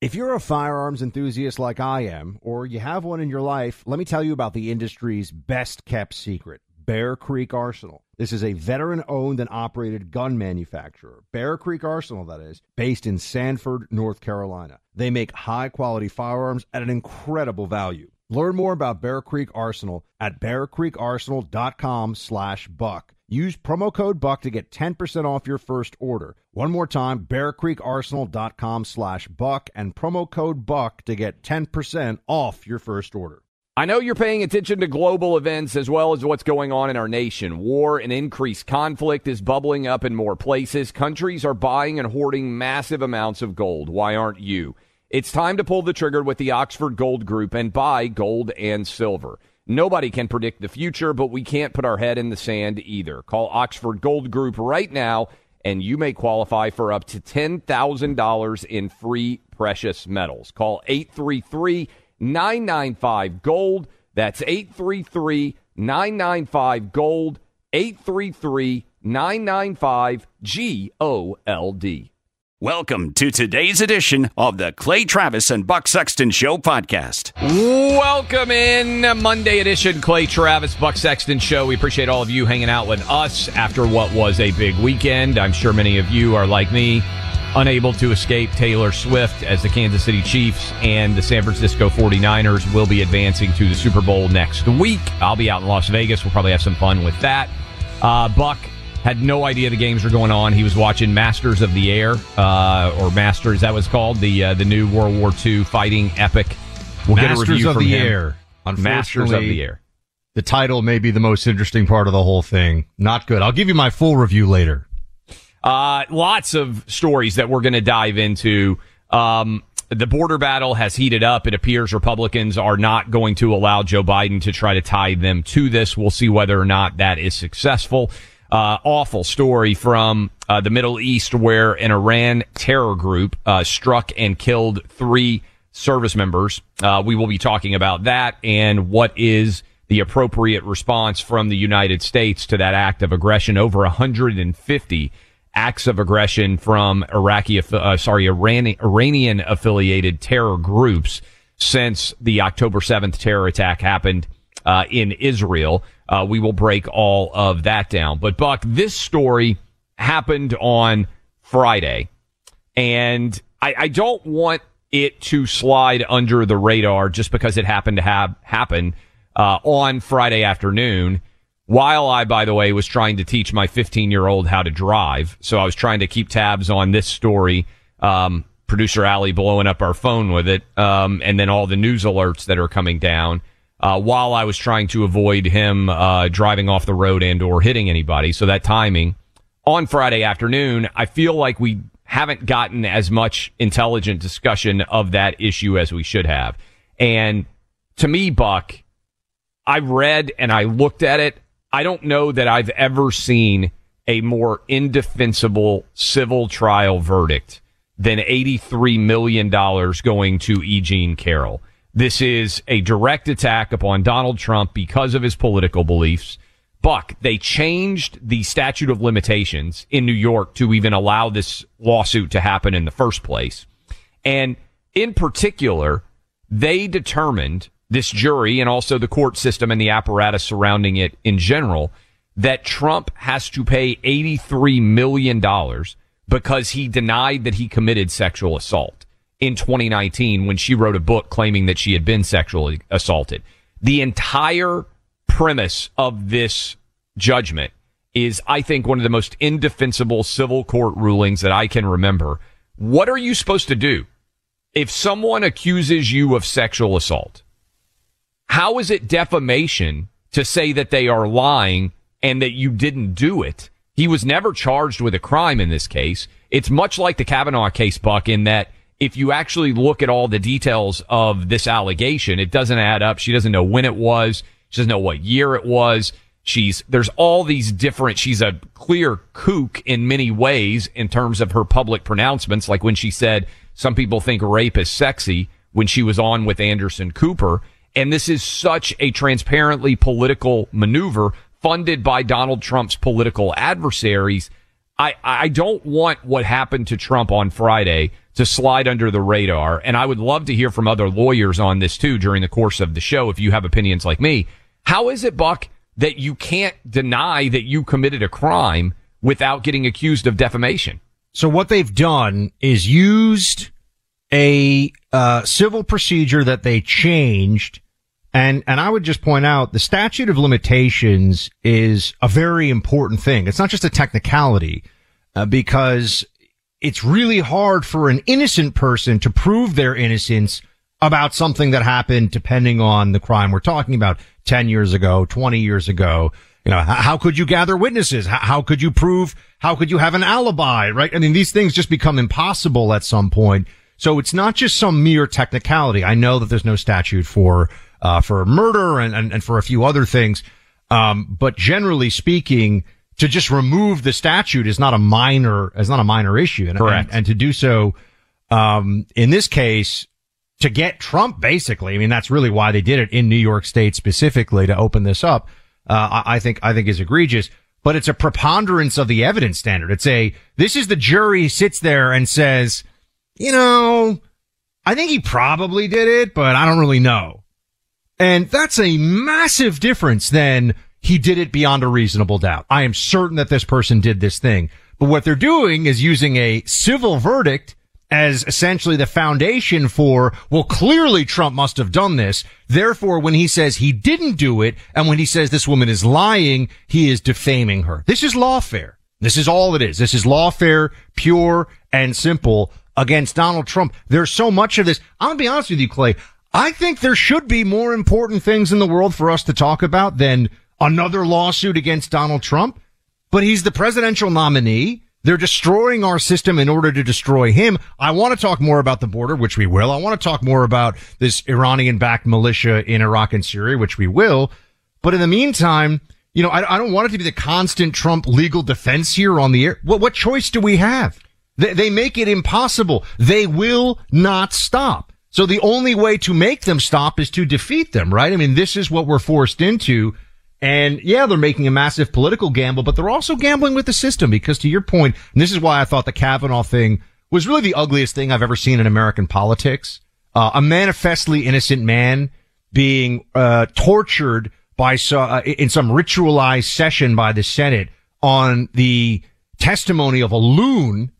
If you're a firearms enthusiast like I am, or you have one in your life, let me tell you about the industry's best kept secret Bear Creek Arsenal. This is a veteran owned and operated gun manufacturer, Bear Creek Arsenal, that is, based in Sanford, North Carolina. They make high quality firearms at an incredible value. Learn more about Bear Creek Arsenal at bearcreekarsenal.com slash buck. Use promo code BUCK to get 10% off your first order. One more time, bearcreekarsenal.com slash buck and promo code BUCK to get 10% off your first order. I know you're paying attention to global events as well as what's going on in our nation. War and increased conflict is bubbling up in more places. Countries are buying and hoarding massive amounts of gold. Why aren't you? It's time to pull the trigger with the Oxford Gold Group and buy gold and silver. Nobody can predict the future, but we can't put our head in the sand either. Call Oxford Gold Group right now, and you may qualify for up to $10,000 in free precious metals. Call 833 995 Gold. That's 833 995 Gold. 833 995 G O L D. Welcome to today's edition of the Clay Travis and Buck Sexton Show podcast. Welcome in Monday edition Clay Travis Buck Sexton Show. We appreciate all of you hanging out with us after what was a big weekend. I'm sure many of you are like me, unable to escape Taylor Swift as the Kansas City Chiefs and the San Francisco 49ers will be advancing to the Super Bowl next week. I'll be out in Las Vegas. We'll probably have some fun with that. Uh, Buck had no idea the games were going on. He was watching Masters of the Air, uh, or Masters, that was called the uh, the new World War II fighting epic. We'll Masters get a review of from the him. Air. Masters of the Air. The title may be the most interesting part of the whole thing. Not good. I'll give you my full review later. Uh, lots of stories that we're going to dive into. Um, the border battle has heated up. It appears Republicans are not going to allow Joe Biden to try to tie them to this. We'll see whether or not that is successful. Uh, awful story from uh, the Middle East where an Iran terror group uh, struck and killed three service members. Uh, we will be talking about that and what is the appropriate response from the United States to that act of aggression. Over 150 acts of aggression from Iraqi, uh, sorry, Iran- Iranian affiliated terror groups since the October 7th terror attack happened uh, in Israel. Uh, we will break all of that down. But Buck, this story happened on Friday, and I, I don't want it to slide under the radar just because it happened to have happen uh, on Friday afternoon. While I, by the way, was trying to teach my 15 year old how to drive, so I was trying to keep tabs on this story. Um, producer Allie blowing up our phone with it, um, and then all the news alerts that are coming down uh, while I was trying to avoid him uh, driving off the road and or hitting anybody. So that timing on Friday afternoon, I feel like we haven't gotten as much intelligent discussion of that issue as we should have. And to me, Buck, I read and I looked at it. I don't know that I've ever seen a more indefensible civil trial verdict than $83 million going to E. Jean Carroll. This is a direct attack upon Donald Trump because of his political beliefs. Buck, they changed the statute of limitations in New York to even allow this lawsuit to happen in the first place. And in particular, they determined this jury and also the court system and the apparatus surrounding it in general that Trump has to pay $83 million because he denied that he committed sexual assault in 2019 when she wrote a book claiming that she had been sexually assaulted. The entire premise of this judgment is, I think, one of the most indefensible civil court rulings that I can remember. What are you supposed to do if someone accuses you of sexual assault? How is it defamation to say that they are lying and that you didn't do it? He was never charged with a crime in this case. It's much like the Kavanaugh case, Buck, in that if you actually look at all the details of this allegation, it doesn't add up. She doesn't know when it was. She doesn't know what year it was. She's, there's all these different, she's a clear kook in many ways in terms of her public pronouncements. Like when she said, some people think rape is sexy when she was on with Anderson Cooper. And this is such a transparently political maneuver funded by Donald Trump's political adversaries. I, I don't want what happened to Trump on Friday to slide under the radar. And I would love to hear from other lawyers on this too during the course of the show if you have opinions like me. How is it, Buck, that you can't deny that you committed a crime without getting accused of defamation? So what they've done is used a uh, civil procedure that they changed and, and I would just point out the statute of limitations is a very important thing. It's not just a technicality, uh, because it's really hard for an innocent person to prove their innocence about something that happened depending on the crime we're talking about 10 years ago, 20 years ago. You know, how could you gather witnesses? How could you prove? How could you have an alibi? Right? I mean, these things just become impossible at some point. So it's not just some mere technicality. I know that there's no statute for uh, for murder and, and, and for a few other things. Um, but generally speaking, to just remove the statute is not a minor, is not a minor issue. And, Correct. And, and to do so, um, in this case, to get Trump, basically, I mean, that's really why they did it in New York State specifically to open this up. Uh, I, I think, I think is egregious, but it's a preponderance of the evidence standard. It's a, this is the jury sits there and says, you know, I think he probably did it, but I don't really know. And that's a massive difference than he did it beyond a reasonable doubt. I am certain that this person did this thing. But what they're doing is using a civil verdict as essentially the foundation for, well, clearly Trump must have done this. Therefore, when he says he didn't do it and when he says this woman is lying, he is defaming her. This is lawfare. This is all it is. This is lawfare, pure and simple against Donald Trump. There's so much of this. I'm going to be honest with you, Clay. I think there should be more important things in the world for us to talk about than another lawsuit against Donald Trump. But he's the presidential nominee. They're destroying our system in order to destroy him. I want to talk more about the border, which we will. I want to talk more about this Iranian backed militia in Iraq and Syria, which we will. But in the meantime, you know, I, I, don't want it to be the constant Trump legal defense here on the air. What, what choice do we have? They, they make it impossible. They will not stop. So the only way to make them stop is to defeat them, right? I mean, this is what we're forced into. And yeah, they're making a massive political gamble, but they're also gambling with the system because to your point, and this is why I thought the Kavanaugh thing was really the ugliest thing I've ever seen in American politics. Uh, a manifestly innocent man being, uh, tortured by, uh, in some ritualized session by the Senate on the testimony of a loon.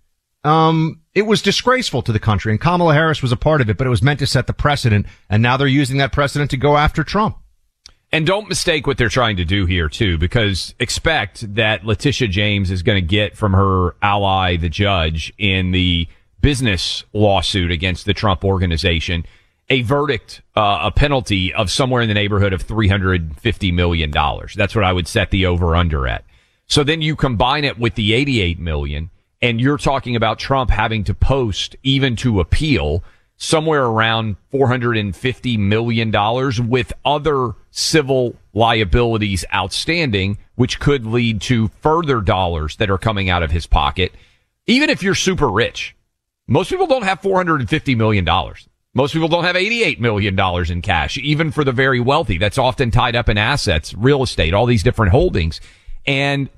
Um, it was disgraceful to the country and Kamala Harris was a part of it, but it was meant to set the precedent. And now they're using that precedent to go after Trump. And don't mistake what they're trying to do here too, because expect that Letitia James is going to get from her ally, the judge in the business lawsuit against the Trump organization, a verdict, uh, a penalty of somewhere in the neighborhood of $350 million. That's what I would set the over under at. So then you combine it with the 88 million and you're talking about Trump having to post even to appeal somewhere around $450 million with other civil liabilities outstanding, which could lead to further dollars that are coming out of his pocket. Even if you're super rich, most people don't have $450 million. Most people don't have $88 million in cash, even for the very wealthy. That's often tied up in assets, real estate, all these different holdings. And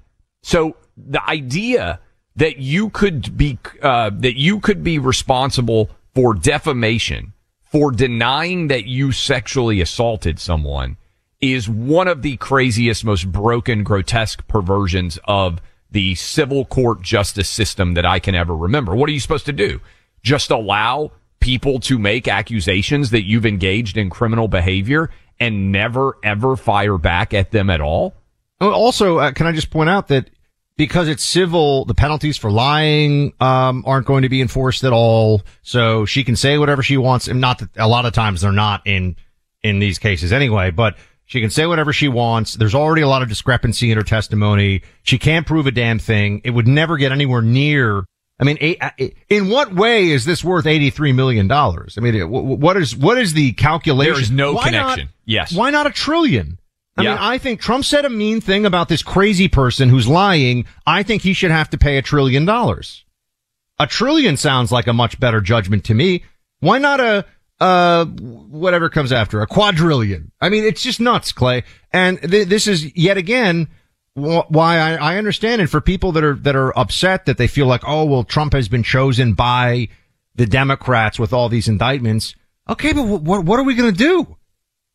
so the idea that you could be uh, that you could be responsible for defamation for denying that you sexually assaulted someone is one of the craziest, most broken, grotesque perversions of the civil court justice system that I can ever remember. What are you supposed to do? Just allow people to make accusations that you've engaged in criminal behavior and never ever fire back at them at all? Also, uh, can I just point out that because it's civil, the penalties for lying um, aren't going to be enforced at all. So she can say whatever she wants. And not that a lot of times they're not in in these cases anyway, but she can say whatever she wants. There's already a lot of discrepancy in her testimony. She can't prove a damn thing. It would never get anywhere near I mean, in what way is this worth $83 million? I mean, what is, what is the calculation? There is no why connection. Not, yes. Why not a trillion? I yeah. mean, I think Trump said a mean thing about this crazy person who's lying. I think he should have to pay a trillion dollars. A trillion sounds like a much better judgment to me. Why not a, uh, whatever comes after a quadrillion? I mean, it's just nuts, Clay. And th- this is yet again why I, I understand it for people that are that are upset that they feel like, oh well, Trump has been chosen by the Democrats with all these indictments. Okay, but what what are we going to do?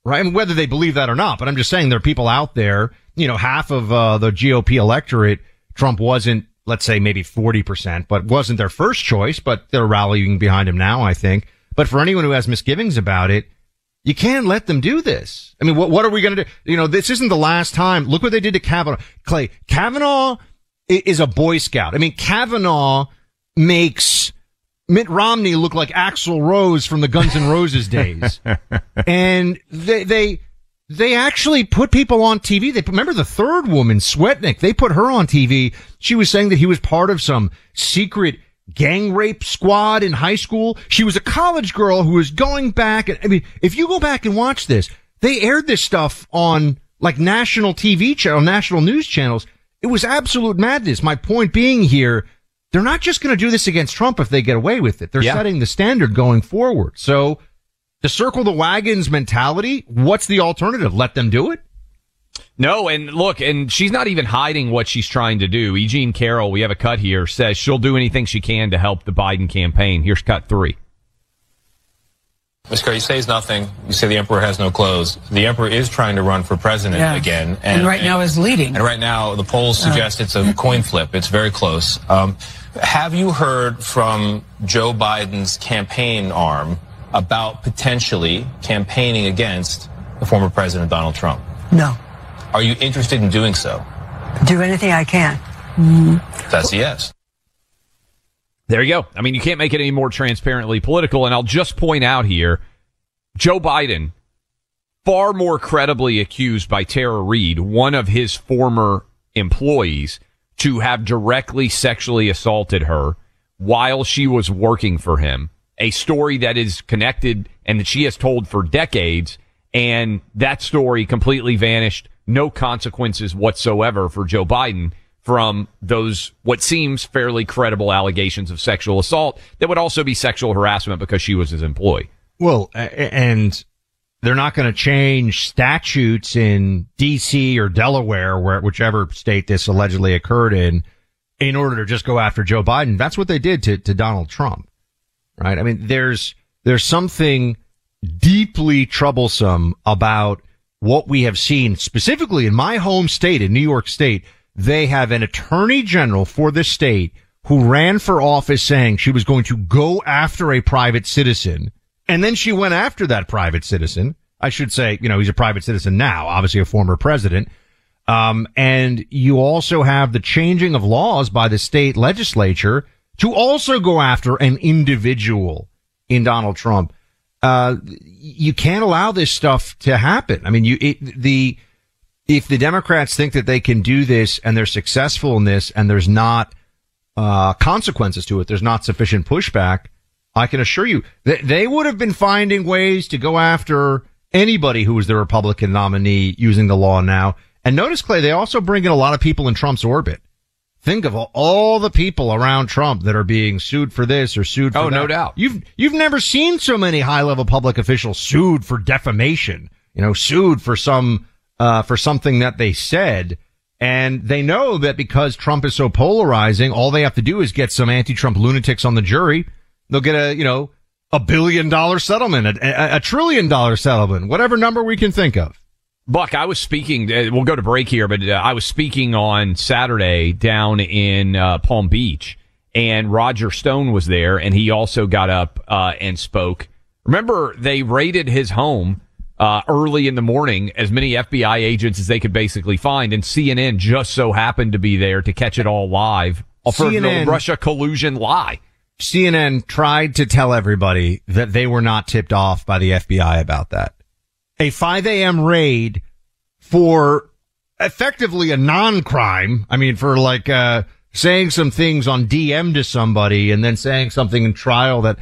Right? I mean, whether they believe that or not, but I'm just saying there are people out there. You know, half of uh, the GOP electorate, Trump wasn't, let's say, maybe 40 percent, but wasn't their first choice. But they're rallying behind him now, I think. But for anyone who has misgivings about it, you can't let them do this. I mean, what, what are we going to do? You know, this isn't the last time. Look what they did to Kavanaugh. Clay, Kavanaugh is a Boy Scout. I mean, Kavanaugh makes Mitt Romney look like Axl Rose from the Guns N' Roses days. and they, they, they actually put people on TV. They remember the third woman, Swetnick. They put her on TV. She was saying that he was part of some secret gang rape squad in high school. She was a college girl who was going back. And, I mean, if you go back and watch this, they aired this stuff on like national TV channel, national news channels. It was absolute madness. My point being here, they're not just going to do this against Trump if they get away with it. They're yeah. setting the standard going forward. So the circle the wagons mentality, what's the alternative? Let them do it? No, and look, and she's not even hiding what she's trying to do. E. Jean Carroll, we have a cut here, says she'll do anything she can to help the Biden campaign. Here's cut three. Ms. Carroll, you say he's nothing. You say the emperor has no clothes. The emperor is trying to run for president yeah. again. And, and right and, now is leading. And right now, the polls uh. suggest uh. it's a coin flip. It's very close. Um, have you heard from Joe Biden's campaign arm about potentially campaigning against the former president, Donald Trump? No. Are you interested in doing so? Do anything I can. Mm-hmm. That's a yes. There you go. I mean, you can't make it any more transparently political. And I'll just point out here, Joe Biden, far more credibly accused by Tara Reade, one of his former employees, to have directly sexually assaulted her while she was working for him. A story that is connected and that she has told for decades. And that story completely vanished no consequences whatsoever for Joe Biden from those what seems fairly credible allegations of sexual assault that would also be sexual harassment because she was his employee. Well, and they're not going to change statutes in DC or Delaware, where whichever state this allegedly occurred in, in order to just go after Joe Biden. That's what they did to, to Donald Trump, right? I mean, there's, there's something deeply troublesome about what we have seen specifically in my home state, in New York State, they have an attorney general for the state who ran for office saying she was going to go after a private citizen. And then she went after that private citizen. I should say, you know, he's a private citizen now, obviously a former president. Um, and you also have the changing of laws by the state legislature to also go after an individual in Donald Trump uh, you can't allow this stuff to happen. I mean, you, it, the, if the Democrats think that they can do this and they're successful in this and there's not, uh, consequences to it, there's not sufficient pushback, I can assure you that they would have been finding ways to go after anybody who was the Republican nominee using the law now. And notice, Clay, they also bring in a lot of people in Trump's orbit. Think of all the people around Trump that are being sued for this or sued for oh, that. no doubt. You've, you've never seen so many high level public officials sued for defamation, you know, sued for some, uh, for something that they said. And they know that because Trump is so polarizing, all they have to do is get some anti-Trump lunatics on the jury. They'll get a, you know, a billion dollar settlement, a, a, a trillion dollar settlement, whatever number we can think of. Buck, I was speaking. Uh, we'll go to break here, but uh, I was speaking on Saturday down in uh, Palm Beach, and Roger Stone was there, and he also got up uh, and spoke. Remember, they raided his home uh, early in the morning, as many FBI agents as they could basically find, and CNN just so happened to be there to catch it all live for CNN, the Russia collusion lie. CNN tried to tell everybody that they were not tipped off by the FBI about that a 5 a.m. raid for effectively a non-crime. I mean, for like, uh, saying some things on DM to somebody and then saying something in trial that,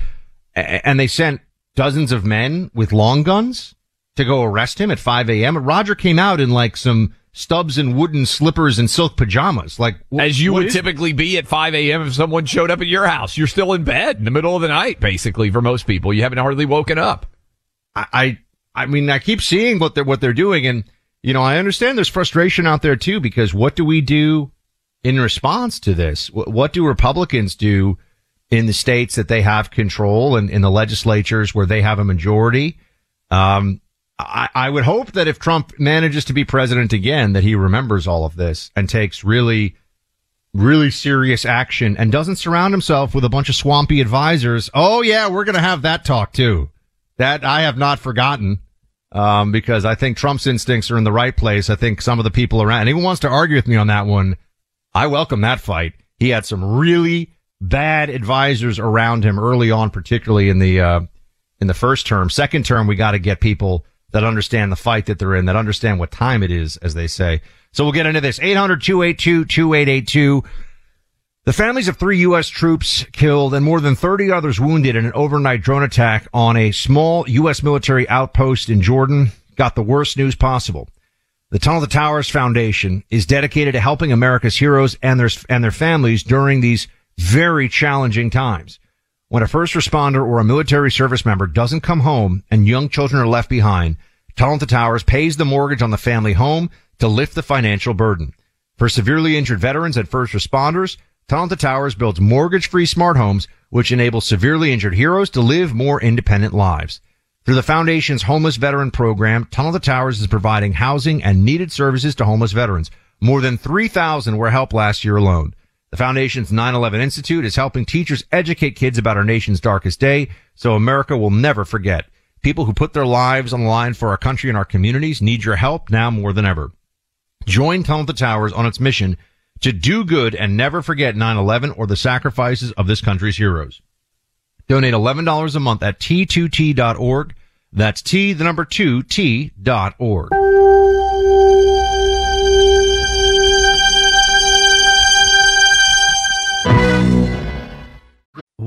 and they sent dozens of men with long guns to go arrest him at 5 a.m. Roger came out in like some stubs and wooden slippers and silk pajamas, like wh- as you would typically be at 5 a.m. if someone showed up at your house. You're still in bed in the middle of the night, basically, for most people. You haven't hardly woken up. I, I, I mean, I keep seeing what they're, what they're doing. And, you know, I understand there's frustration out there too, because what do we do in response to this? What, what do Republicans do in the states that they have control and in the legislatures where they have a majority? Um, I, I would hope that if Trump manages to be president again, that he remembers all of this and takes really, really serious action and doesn't surround himself with a bunch of swampy advisors. Oh yeah, we're going to have that talk too. That I have not forgotten. Um, because I think Trump's instincts are in the right place. I think some of the people around, anyone wants to argue with me on that one, I welcome that fight. He had some really bad advisors around him early on, particularly in the, uh, in the first term. Second term, we got to get people that understand the fight that they're in, that understand what time it is, as they say. So we'll get into this. 800-282-2882. The families of three U.S. troops killed and more than 30 others wounded in an overnight drone attack on a small U.S. military outpost in Jordan got the worst news possible. The Tunnel to Towers Foundation is dedicated to helping America's heroes and their, and their families during these very challenging times. When a first responder or a military service member doesn't come home and young children are left behind, Tunnel to Towers pays the mortgage on the family home to lift the financial burden. For severely injured veterans and first responders, Tunnel to Towers builds mortgage-free smart homes which enable severely injured heroes to live more independent lives. Through the Foundation's Homeless Veteran Program, Tunnel to Towers is providing housing and needed services to homeless veterans. More than 3,000 were helped last year alone. The Foundation's 9-11 Institute is helping teachers educate kids about our nation's darkest day so America will never forget. People who put their lives on the line for our country and our communities need your help now more than ever. Join Tunnel to Towers on its mission to do good and never forget 9-11 or the sacrifices of this country's heroes. Donate $11 a month at t2t.org. That's T, the number two, T dot org.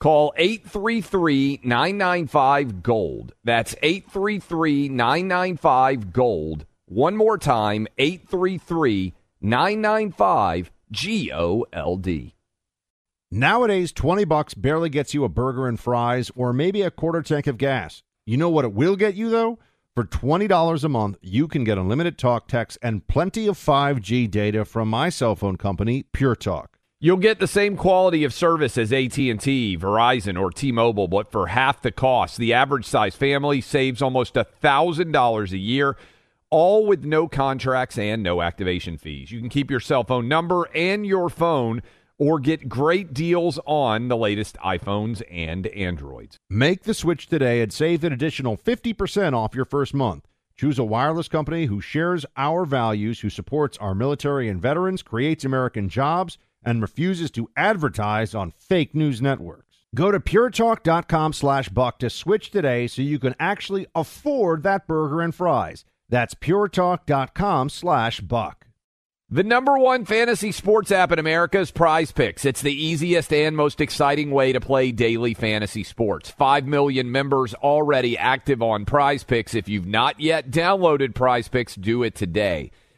Call 833 995 Gold. That's 833 995 Gold. One more time 833 995 G O L D. Nowadays, 20 bucks barely gets you a burger and fries or maybe a quarter tank of gas. You know what it will get you, though? For $20 a month, you can get unlimited talk, text, and plenty of 5G data from my cell phone company, Pure Talk. You'll get the same quality of service as AT&T, Verizon, or T-Mobile, but for half the cost. The average size family saves almost $1,000 a year, all with no contracts and no activation fees. You can keep your cell phone number and your phone or get great deals on the latest iPhones and Androids. Make the switch today and save an additional 50% off your first month. Choose a wireless company who shares our values, who supports our military and veterans, creates American jobs, and refuses to advertise on fake news networks. Go to puretalk.com slash buck to switch today so you can actually afford that burger and fries. That's puretalk.com slash buck. The number one fantasy sports app in America is Prize Picks. It's the easiest and most exciting way to play daily fantasy sports. Five million members already active on Prize Picks. If you've not yet downloaded Prize Picks, do it today.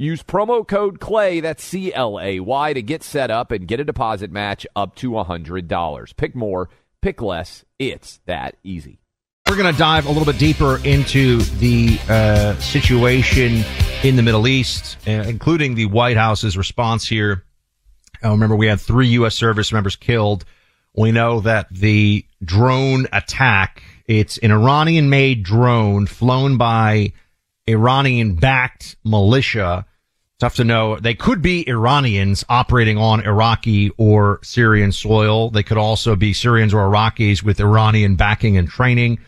Use promo code CLAY, that's C L A Y, to get set up and get a deposit match up to $100. Pick more, pick less. It's that easy. We're going to dive a little bit deeper into the uh, situation in the Middle East, uh, including the White House's response here. Uh, remember, we had three U.S. service members killed. We know that the drone attack, it's an Iranian made drone flown by Iranian backed militia Tough to know. They could be Iranians operating on Iraqi or Syrian soil. They could also be Syrians or Iraqis with Iranian backing and training.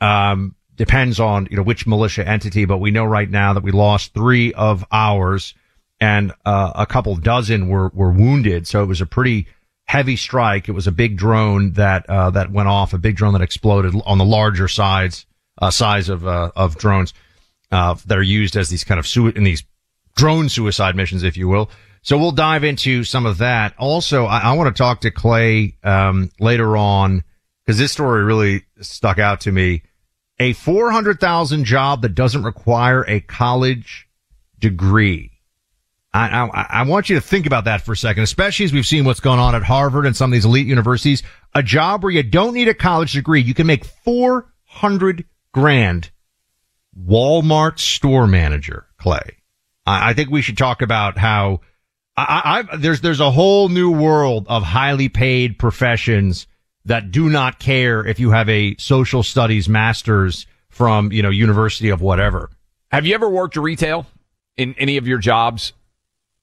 Um, depends on, you know, which militia entity, but we know right now that we lost three of ours and, uh, a couple dozen were, were wounded. So it was a pretty heavy strike. It was a big drone that, uh, that went off, a big drone that exploded on the larger sides, uh, size of, uh, of drones, uh, that are used as these kind of su- in these drone suicide missions, if you will. So we'll dive into some of that. Also, I, I want to talk to Clay um, later on because this story really stuck out to me. A four hundred thousand job that doesn't require a college degree. I, I, I want you to think about that for a second, especially as we've seen what's going on at Harvard and some of these elite universities. A job where you don't need a college degree, you can make four hundred grand. Walmart store manager, Clay. I, I think we should talk about how I, I, there's there's a whole new world of highly paid professions that do not care if you have a social studies master's from you know university of whatever. Have you ever worked retail in any of your jobs?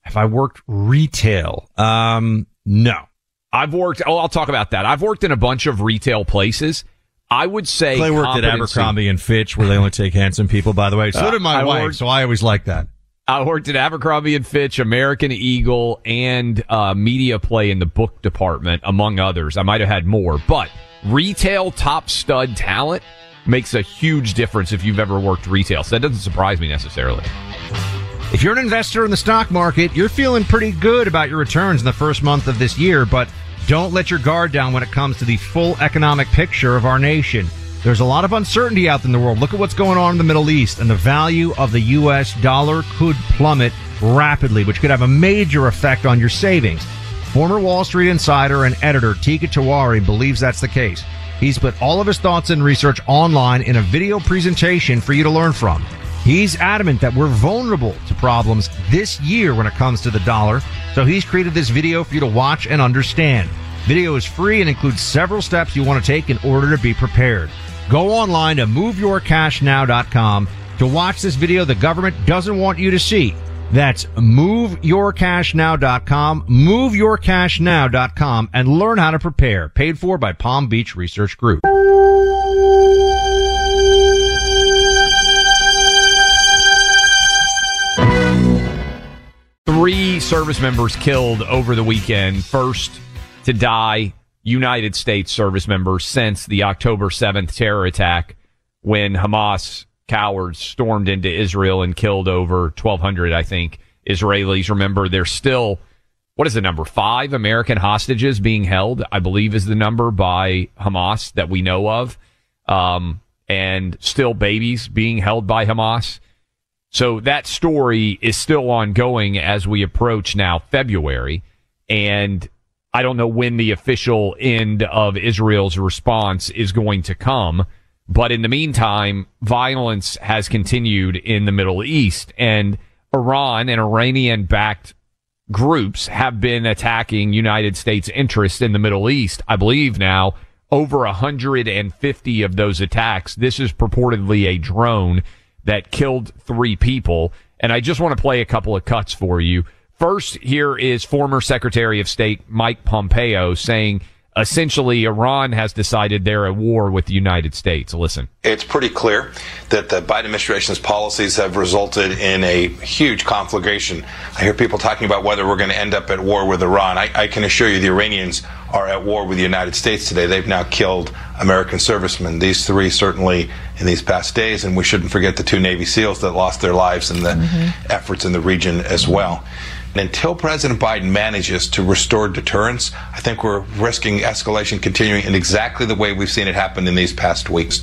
Have I worked retail? Um, no. I've worked. Oh, I'll talk about that. I've worked in a bunch of retail places. I would say I worked at Abercrombie and Fitch, where they only take handsome people. By the way, so uh, did my I wife. Worked, so I always like that. I worked at Abercrombie and Fitch, American Eagle, and uh, media play in the book department, among others. I might have had more, but retail top stud talent makes a huge difference if you've ever worked retail. So that doesn't surprise me necessarily. If you're an investor in the stock market, you're feeling pretty good about your returns in the first month of this year, but don't let your guard down when it comes to the full economic picture of our nation. There's a lot of uncertainty out in the world. Look at what's going on in the Middle East, and the value of the U.S. dollar could plummet rapidly, which could have a major effect on your savings. Former Wall Street insider and editor Teeka Tiwari believes that's the case. He's put all of his thoughts and research online in a video presentation for you to learn from. He's adamant that we're vulnerable to problems this year when it comes to the dollar, so he's created this video for you to watch and understand. Video is free and includes several steps you want to take in order to be prepared. Go online to moveyourcashnow.com to watch this video the government doesn't want you to see. That's moveyourcashnow.com, moveyourcashnow.com, and learn how to prepare. Paid for by Palm Beach Research Group. Three service members killed over the weekend. First to die United States service members since the October 7th terror attack when Hamas cowards stormed into Israel and killed over 1,200, I think, Israelis. Remember, there's still, what is the number? Five American hostages being held, I believe is the number by Hamas that we know of. Um, and still babies being held by Hamas. So that story is still ongoing as we approach now February. And I don't know when the official end of Israel's response is going to come. But in the meantime, violence has continued in the Middle East and Iran and Iranian backed groups have been attacking United States interests in the Middle East. I believe now over 150 of those attacks. This is purportedly a drone that killed three people. And I just want to play a couple of cuts for you. First, here is former Secretary of State Mike Pompeo saying essentially Iran has decided they're at war with the United States. Listen. It's pretty clear that the Biden administration's policies have resulted in a huge conflagration. I hear people talking about whether we're going to end up at war with Iran. I, I can assure you the Iranians are at war with the United States today. They've now killed American servicemen. These three certainly in these past days, and we shouldn't forget the two Navy SEALs that lost their lives in the mm-hmm. efforts in the region as well. And until President Biden manages to restore deterrence, I think we're risking escalation continuing in exactly the way we've seen it happen in these past weeks.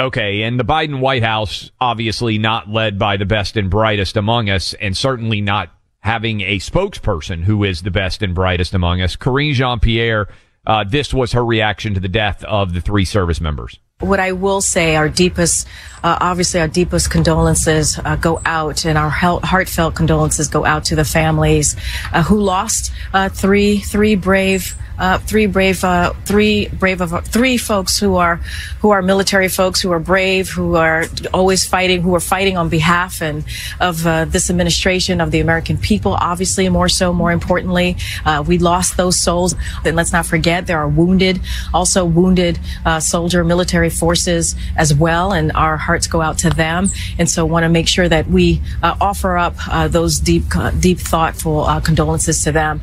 Okay, and the Biden White House obviously not led by the best and brightest among us, and certainly not having a spokesperson who is the best and brightest among us. Karine Jean Pierre, uh, this was her reaction to the death of the three service members. What I will say, our deepest, uh, obviously, our deepest condolences uh, go out, and our heartfelt condolences go out to the families uh, who lost uh, three three brave uh, three brave, uh, three brave of three folks who are who are military folks who are brave, who are always fighting, who are fighting on behalf and of uh, this administration of the American people. Obviously, more so, more importantly, uh, we lost those souls. And let's not forget there are wounded, also wounded uh, soldier military forces as well, and our hearts go out to them. And so, want to make sure that we uh, offer up those deep, deep, thoughtful condolences to them.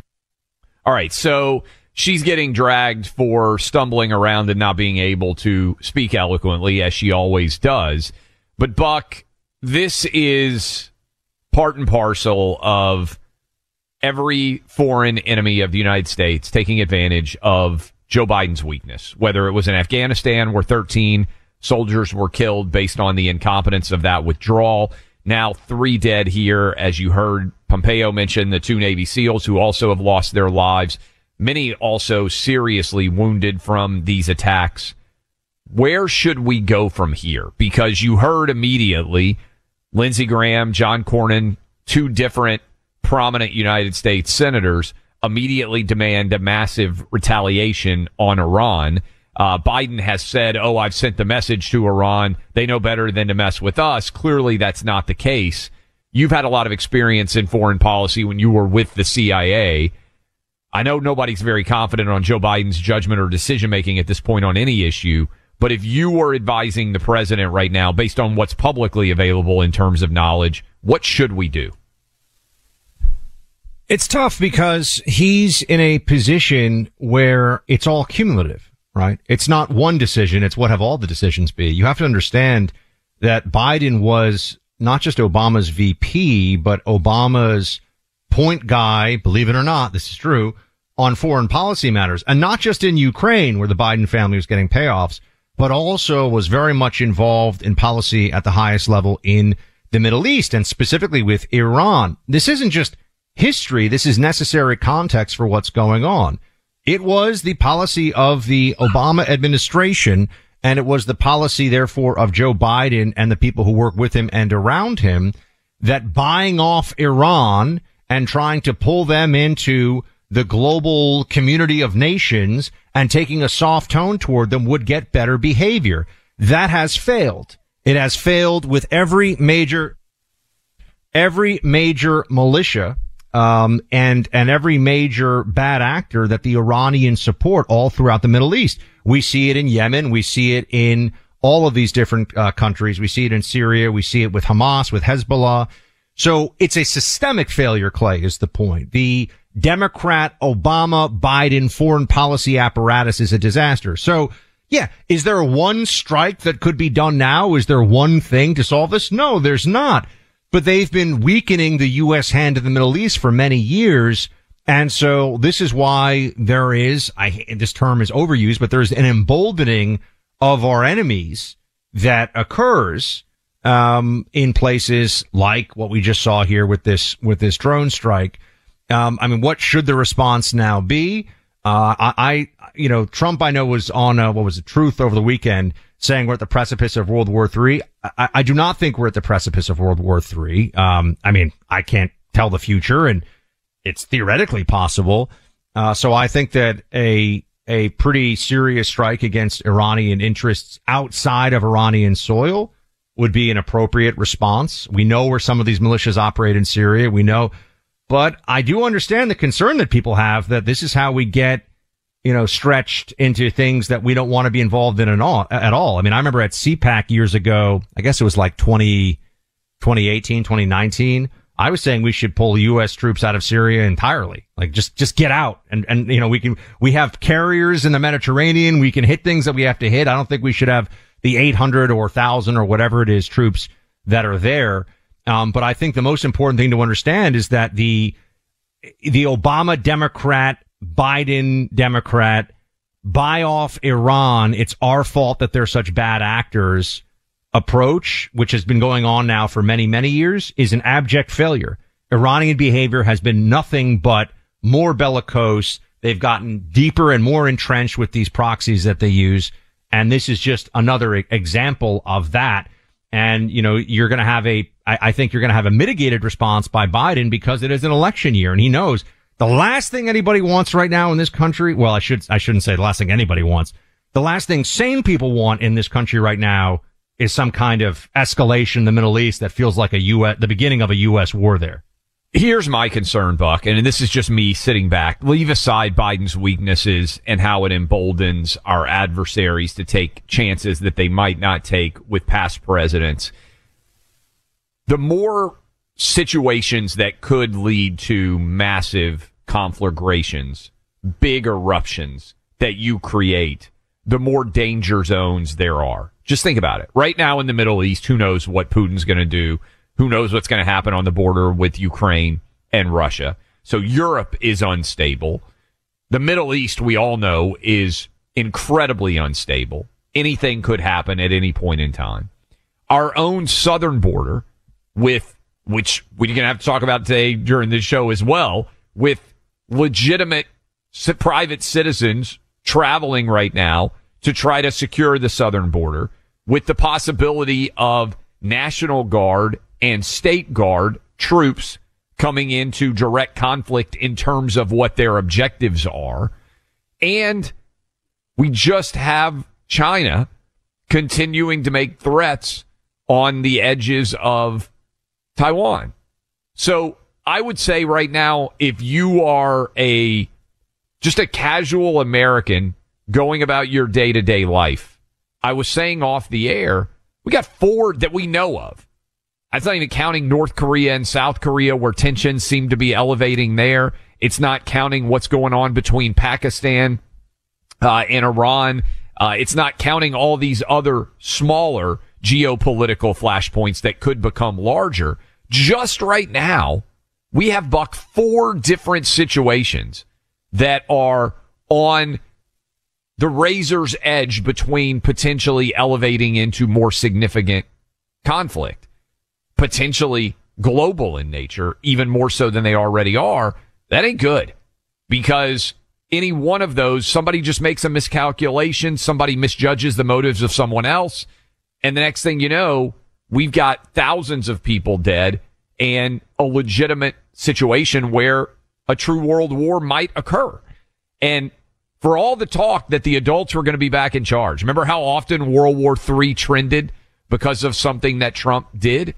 All right, so she's getting dragged for stumbling around and not being able to speak eloquently as she always does. But Buck, this is part and parcel of every foreign enemy of the United States taking advantage of Joe Biden's weakness, whether it was in Afghanistan where 13 soldiers were killed based on the incompetence of that withdrawal. Now three dead here, as you heard Pompeo mention the two Navy SEALs who also have lost their lives many also seriously wounded from these attacks. Where should we go from here? Because you heard immediately Lindsey Graham, John Cornyn, two different prominent United States senators immediately demand a massive retaliation on Iran. Uh, Biden has said, Oh, I've sent the message to Iran. They know better than to mess with us. Clearly, that's not the case. You've had a lot of experience in foreign policy when you were with the CIA. I know nobody's very confident on Joe Biden's judgment or decision making at this point on any issue, but if you were advising the president right now, based on what's publicly available in terms of knowledge, what should we do? It's tough because he's in a position where it's all cumulative, right? It's not one decision. It's what have all the decisions be. You have to understand that Biden was not just Obama's VP, but Obama's point guy, believe it or not, this is true, on foreign policy matters. And not just in Ukraine, where the Biden family was getting payoffs, but also was very much involved in policy at the highest level in the Middle East and specifically with Iran. This isn't just history. This is necessary context for what's going on. It was the policy of the Obama administration and it was the policy, therefore, of Joe Biden and the people who work with him and around him that buying off Iran and trying to pull them into the global community of nations and taking a soft tone toward them would get better behavior. That has failed. It has failed with every major, every major militia, um, and, and every major bad actor that the Iranians support all throughout the Middle East. We see it in Yemen. We see it in all of these different uh, countries. We see it in Syria. We see it with Hamas, with Hezbollah. So it's a systemic failure, Clay, is the point. The Democrat, Obama, Biden foreign policy apparatus is a disaster. So yeah, is there one strike that could be done now? Is there one thing to solve this? No, there's not. But they've been weakening the U.S. hand in the Middle East for many years. And so this is why there is, I, this term is overused, but there's an emboldening of our enemies that occurs um, in places like what we just saw here with this with this drone strike. Um, I mean, what should the response now be? Uh, I, I, you know, Trump, I know was on uh, what was the truth over the weekend saying we're at the precipice of World War Three. I, I do not think we're at the precipice of World War Three. Um, I mean, I can't tell the future, and it's theoretically possible. Uh, so I think that a a pretty serious strike against Iranian interests outside of Iranian soil would be an appropriate response. We know where some of these militias operate in Syria. We know, but I do understand the concern that people have that this is how we get, you know, stretched into things that we don't want to be involved in at all. At all. I mean, I remember at CPAC years ago, I guess it was like 20, 2018, 2019. I was saying we should pull U.S. troops out of Syria entirely. Like just, just get out. And, and, you know, we can, we have carriers in the Mediterranean. We can hit things that we have to hit. I don't think we should have the 800 or 1000 or whatever it is troops that are there. Um, but I think the most important thing to understand is that the, the Obama Democrat, Biden Democrat buy off Iran. It's our fault that they're such bad actors approach, which has been going on now for many, many years, is an abject failure. Iranian behavior has been nothing but more bellicose. They've gotten deeper and more entrenched with these proxies that they use. And this is just another example of that. And, you know, you're going to have a, I, I think you're going to have a mitigated response by Biden because it is an election year and he knows the last thing anybody wants right now in this country. Well, I should, I shouldn't say the last thing anybody wants. The last thing sane people want in this country right now is some kind of escalation in the Middle East that feels like a U.S. the beginning of a U.S. war there. Here's my concern, Buck, and this is just me sitting back. Leave aside Biden's weaknesses and how it emboldens our adversaries to take chances that they might not take with past presidents. The more situations that could lead to massive conflagrations, big eruptions that you create, the more danger zones there are. Just think about it. Right now in the Middle East, who knows what Putin's going to do? Who knows what's going to happen on the border with Ukraine and Russia? So Europe is unstable. The Middle East, we all know, is incredibly unstable. Anything could happen at any point in time. Our own southern border with, which we're going to have to talk about today during this show as well, with legitimate private citizens traveling right now to try to secure the southern border with the possibility of National Guard and State Guard troops coming into direct conflict in terms of what their objectives are. And we just have China continuing to make threats on the edges of Taiwan. So I would say right now, if you are a just a casual American going about your day to day life. I was saying off the air, we got four that we know of. That's not even counting North Korea and South Korea where tensions seem to be elevating there. It's not counting what's going on between Pakistan uh, and Iran. Uh, it's not counting all these other smaller geopolitical flashpoints that could become larger. Just right now, we have buck four different situations that are on the razor's edge between potentially elevating into more significant conflict, potentially global in nature, even more so than they already are, that ain't good because any one of those, somebody just makes a miscalculation, somebody misjudges the motives of someone else. And the next thing you know, we've got thousands of people dead and a legitimate situation where a true world war might occur. And for all the talk that the adults were going to be back in charge. Remember how often World War III trended because of something that Trump did?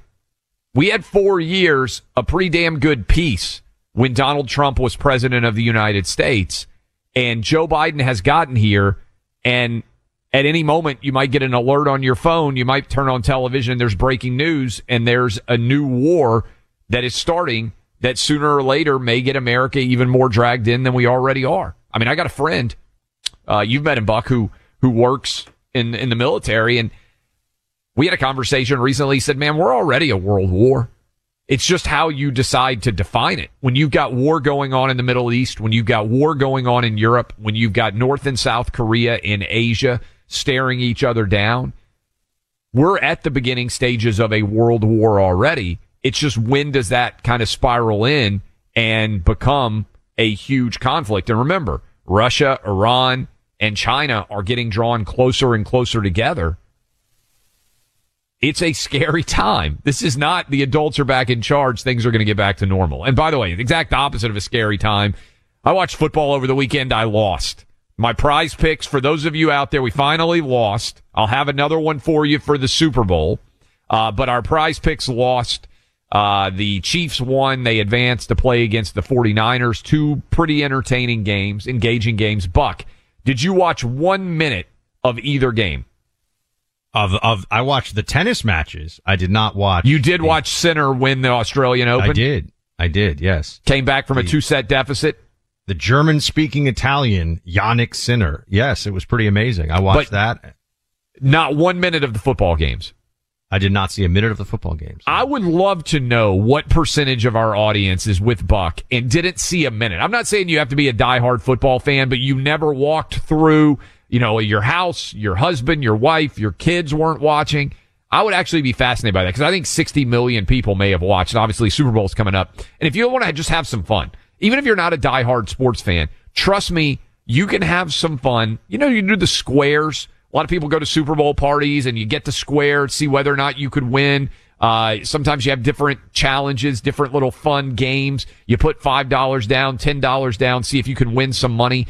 We had four years, a pretty damn good peace when Donald Trump was president of the United States and Joe Biden has gotten here and at any moment you might get an alert on your phone. You might turn on television. There's breaking news and there's a new war that is starting that sooner or later may get America even more dragged in than we already are. I mean, I got a friend, uh, you've met him, Buck, who, who works in, in the military. And we had a conversation recently. He said, man, we're already a world war. It's just how you decide to define it. When you've got war going on in the Middle East, when you've got war going on in Europe, when you've got North and South Korea in Asia staring each other down, we're at the beginning stages of a world war already. It's just when does that kind of spiral in and become a huge conflict. And remember, Russia, Iran, and China are getting drawn closer and closer together. It's a scary time. This is not the adults are back in charge. Things are going to get back to normal. And by the way, the exact opposite of a scary time. I watched football over the weekend. I lost my prize picks for those of you out there. We finally lost. I'll have another one for you for the Super Bowl. Uh, but our prize picks lost. Uh, the Chiefs won. They advanced to play against the 49ers. Two pretty entertaining games, engaging games. Buck, did you watch one minute of either game? Of of I watched the tennis matches. I did not watch. You did watch Sinner win the Australian Open. I did. I did. Yes. Came back from a two set deficit. The German speaking Italian Jannik Sinner. Yes, it was pretty amazing. I watched but that. Not one minute of the football games. I did not see a minute of the football games. I would love to know what percentage of our audience is with Buck and didn't see a minute. I'm not saying you have to be a diehard football fan, but you never walked through, you know, your house, your husband, your wife, your kids weren't watching. I would actually be fascinated by that because I think 60 million people may have watched. Obviously, Super Bowl's coming up. And if you want to just have some fun, even if you're not a diehard sports fan, trust me, you can have some fun. You know, you do the squares a lot of people go to Super Bowl parties and you get to square, see whether or not you could win. Uh, sometimes you have different challenges, different little fun games. You put $5 down, $10 down, see if you can win some money,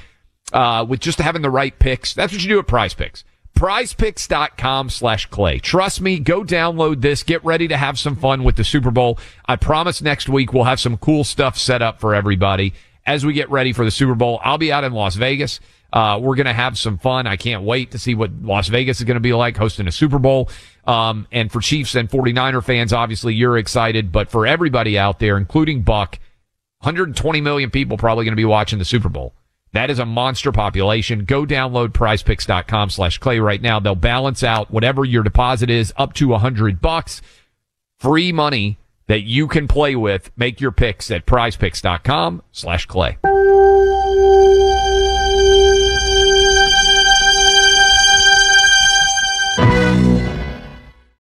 uh, with just having the right picks. That's what you do at prize picks. Prizepicks.com slash clay. Trust me, go download this. Get ready to have some fun with the Super Bowl. I promise next week we'll have some cool stuff set up for everybody as we get ready for the Super Bowl. I'll be out in Las Vegas. Uh, we're going to have some fun. I can't wait to see what Las Vegas is going to be like hosting a Super Bowl. Um, and for Chiefs and 49er fans, obviously you're excited, but for everybody out there, including Buck, 120 million people probably going to be watching the Super Bowl. That is a monster population. Go download prizepicks.com slash clay right now. They'll balance out whatever your deposit is up to a hundred bucks. Free money that you can play with. Make your picks at prizepicks.com slash clay.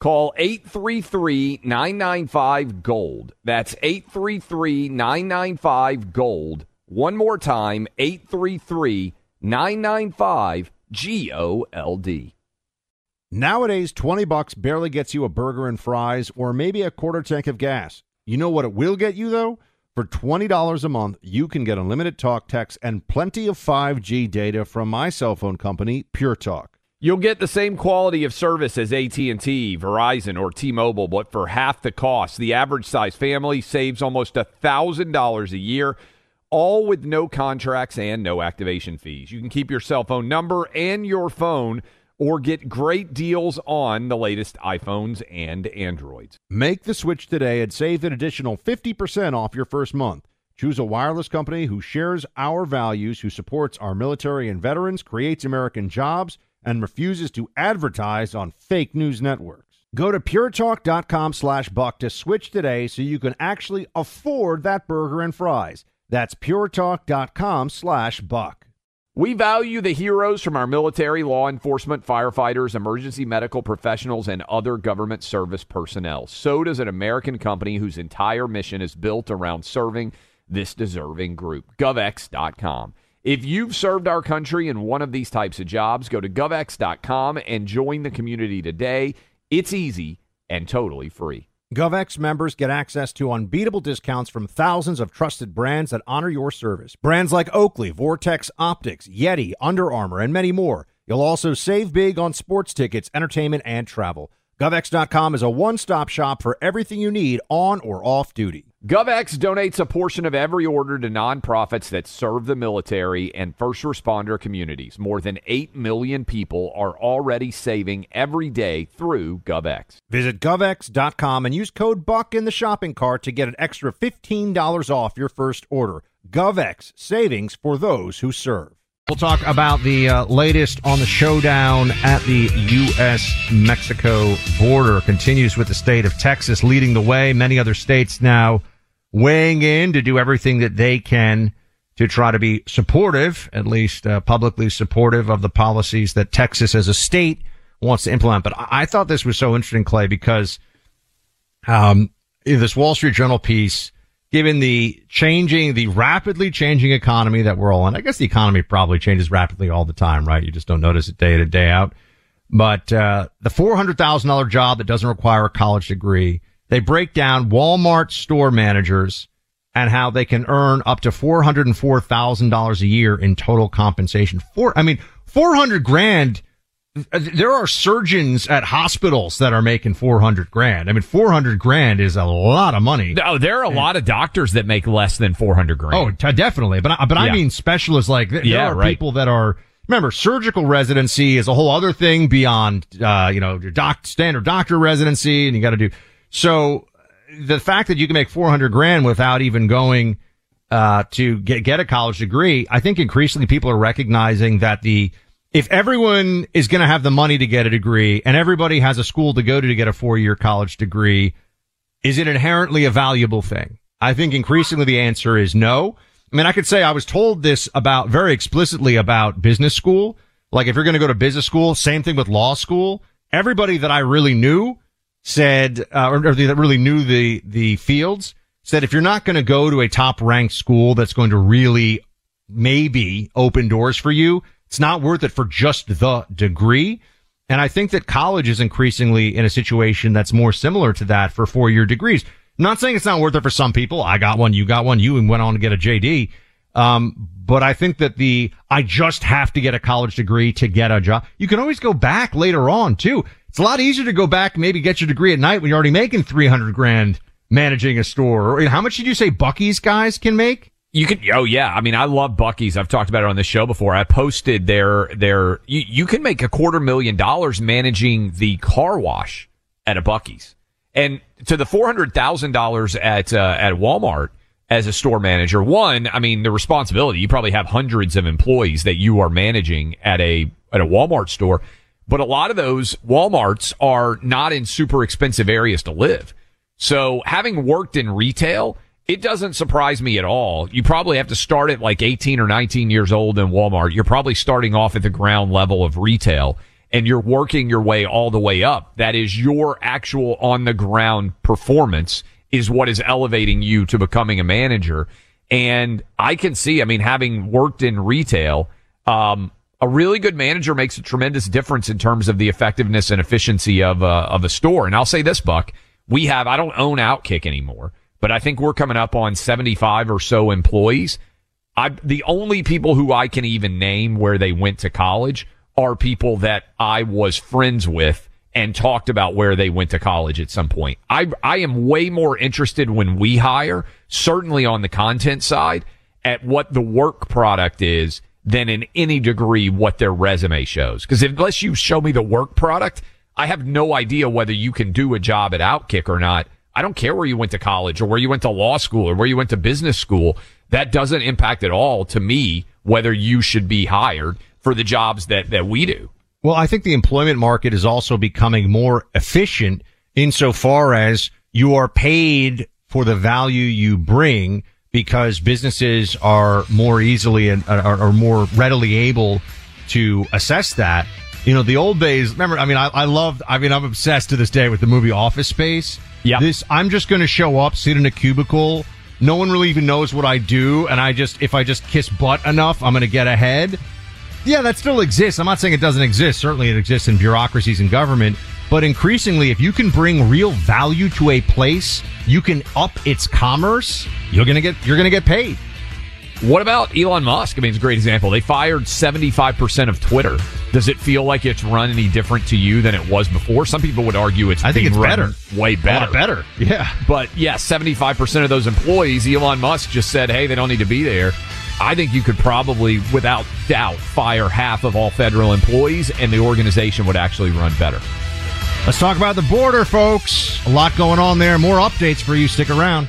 Call 833 995 Gold. That's 833 995 Gold. One more time 833 995 G O L D. Nowadays, 20 bucks barely gets you a burger and fries or maybe a quarter tank of gas. You know what it will get you, though? For $20 a month, you can get unlimited talk, text, and plenty of 5G data from my cell phone company, Pure Talk. You'll get the same quality of service as AT&T, Verizon, or T-Mobile, but for half the cost. The average size family saves almost $1,000 a year, all with no contracts and no activation fees. You can keep your cell phone number and your phone or get great deals on the latest iPhones and Androids. Make the switch today and save an additional 50% off your first month. Choose a wireless company who shares our values, who supports our military and veterans, creates American jobs, and refuses to advertise on fake news networks. Go to puretalk.com slash buck to switch today so you can actually afford that burger and fries. That's puretalk.com slash buck. We value the heroes from our military, law enforcement, firefighters, emergency medical professionals, and other government service personnel. So does an American company whose entire mission is built around serving this deserving group. GovX.com. If you've served our country in one of these types of jobs, go to govx.com and join the community today. It's easy and totally free. GovX members get access to unbeatable discounts from thousands of trusted brands that honor your service. Brands like Oakley, Vortex Optics, Yeti, Under Armour, and many more. You'll also save big on sports tickets, entertainment, and travel. GovX.com is a one stop shop for everything you need on or off duty. GovX donates a portion of every order to nonprofits that serve the military and first responder communities. More than 8 million people are already saving every day through GovX. Visit GovX.com and use code BUCK in the shopping cart to get an extra $15 off your first order. GovX, savings for those who serve. We'll talk about the uh, latest on the showdown at the U.S. Mexico border. Continues with the state of Texas leading the way. Many other states now weighing in to do everything that they can to try to be supportive, at least uh, publicly supportive of the policies that Texas as a state wants to implement. But I, I thought this was so interesting, Clay, because um, this Wall Street Journal piece, given the changing, the rapidly changing economy that we're all in, I guess the economy probably changes rapidly all the time, right? You just don't notice it day in, day out. But uh, the $400,000 job that doesn't require a college degree, they break down Walmart store managers and how they can earn up to $404,000 a year in total compensation. For, I mean, 400 grand. There are surgeons at hospitals that are making 400 grand. I mean, 400 grand is a lot of money. Oh, there are a lot of doctors that make less than 400 grand. Oh, definitely. But, I- but I mean specialists like, there Yeah, are right. people that are, remember, surgical residency is a whole other thing beyond, uh, you know, your doc, standard doctor residency and you got to do. So the fact that you can make 400 grand without even going, uh, to get, get a college degree, I think increasingly people are recognizing that the, if everyone is going to have the money to get a degree and everybody has a school to go to to get a four year college degree, is it inherently a valuable thing? I think increasingly the answer is no. I mean, I could say I was told this about very explicitly about business school. Like if you're going to go to business school, same thing with law school. Everybody that I really knew said, uh, or, or that really knew the, the fields said if you're not going to go to a top ranked school that's going to really maybe open doors for you, it's not worth it for just the degree. And I think that college is increasingly in a situation that's more similar to that for four year degrees. I'm not saying it's not worth it for some people. I got one, you got one, you went on to get a JD. Um, but I think that the, I just have to get a college degree to get a job. You can always go back later on too. It's a lot easier to go back, maybe get your degree at night when you're already making 300 grand managing a store. Or how much did you say Buc-ee's guys can make? You can, oh yeah. I mean, I love Buc-ee's. I've talked about it on the show before. I posted their, their, you, you can make a quarter million dollars managing the car wash at a Buc-ee's. And to the $400,000 at, uh, at Walmart as a store manager, one, I mean, the responsibility, you probably have hundreds of employees that you are managing at a, at a Walmart store. But a lot of those Walmarts are not in super expensive areas to live. So having worked in retail, it doesn't surprise me at all. You probably have to start at like 18 or 19 years old in Walmart. You're probably starting off at the ground level of retail and you're working your way all the way up. That is your actual on the ground performance is what is elevating you to becoming a manager. And I can see, I mean, having worked in retail, um, a really good manager makes a tremendous difference in terms of the effectiveness and efficiency of a, of a store. And I'll say this, Buck, we have, I don't own Outkick anymore, but I think we're coming up on 75 or so employees. I, the only people who I can even name where they went to college are people that I was friends with and talked about where they went to college at some point. I, I am way more interested when we hire, certainly on the content side, at what the work product is than in any degree what their resume shows. Because unless you show me the work product, I have no idea whether you can do a job at Outkick or not. I don't care where you went to college or where you went to law school or where you went to business school. That doesn't impact at all to me whether you should be hired for the jobs that, that we do. Well, I think the employment market is also becoming more efficient insofar as you are paid for the value you bring because businesses are more easily and uh, are, are more readily able to assess that. You know, the old days, remember, I mean, I, I loved, I mean, I'm obsessed to this day with the movie Office Space. Yeah. This, I'm just going to show up, sit in a cubicle. No one really even knows what I do. And I just, if I just kiss butt enough, I'm going to get ahead. Yeah, that still exists. I'm not saying it doesn't exist. Certainly it exists in bureaucracies and government. But increasingly, if you can bring real value to a place, you can up its commerce. You're gonna get you're gonna get paid. What about Elon Musk? I mean, it's a great example. They fired 75% of Twitter Does it feel like it's run any different to you than it was before? Some people would argue it's I think it's better. way better. A lot better. Yeah. But yeah, 75% of those employees, Elon Musk just said, hey, they don't need to be there. I think you could probably, without doubt, fire half of all federal employees and the organization would actually run better. Let's talk about the border, folks. A lot going on there. More updates for you. Stick around.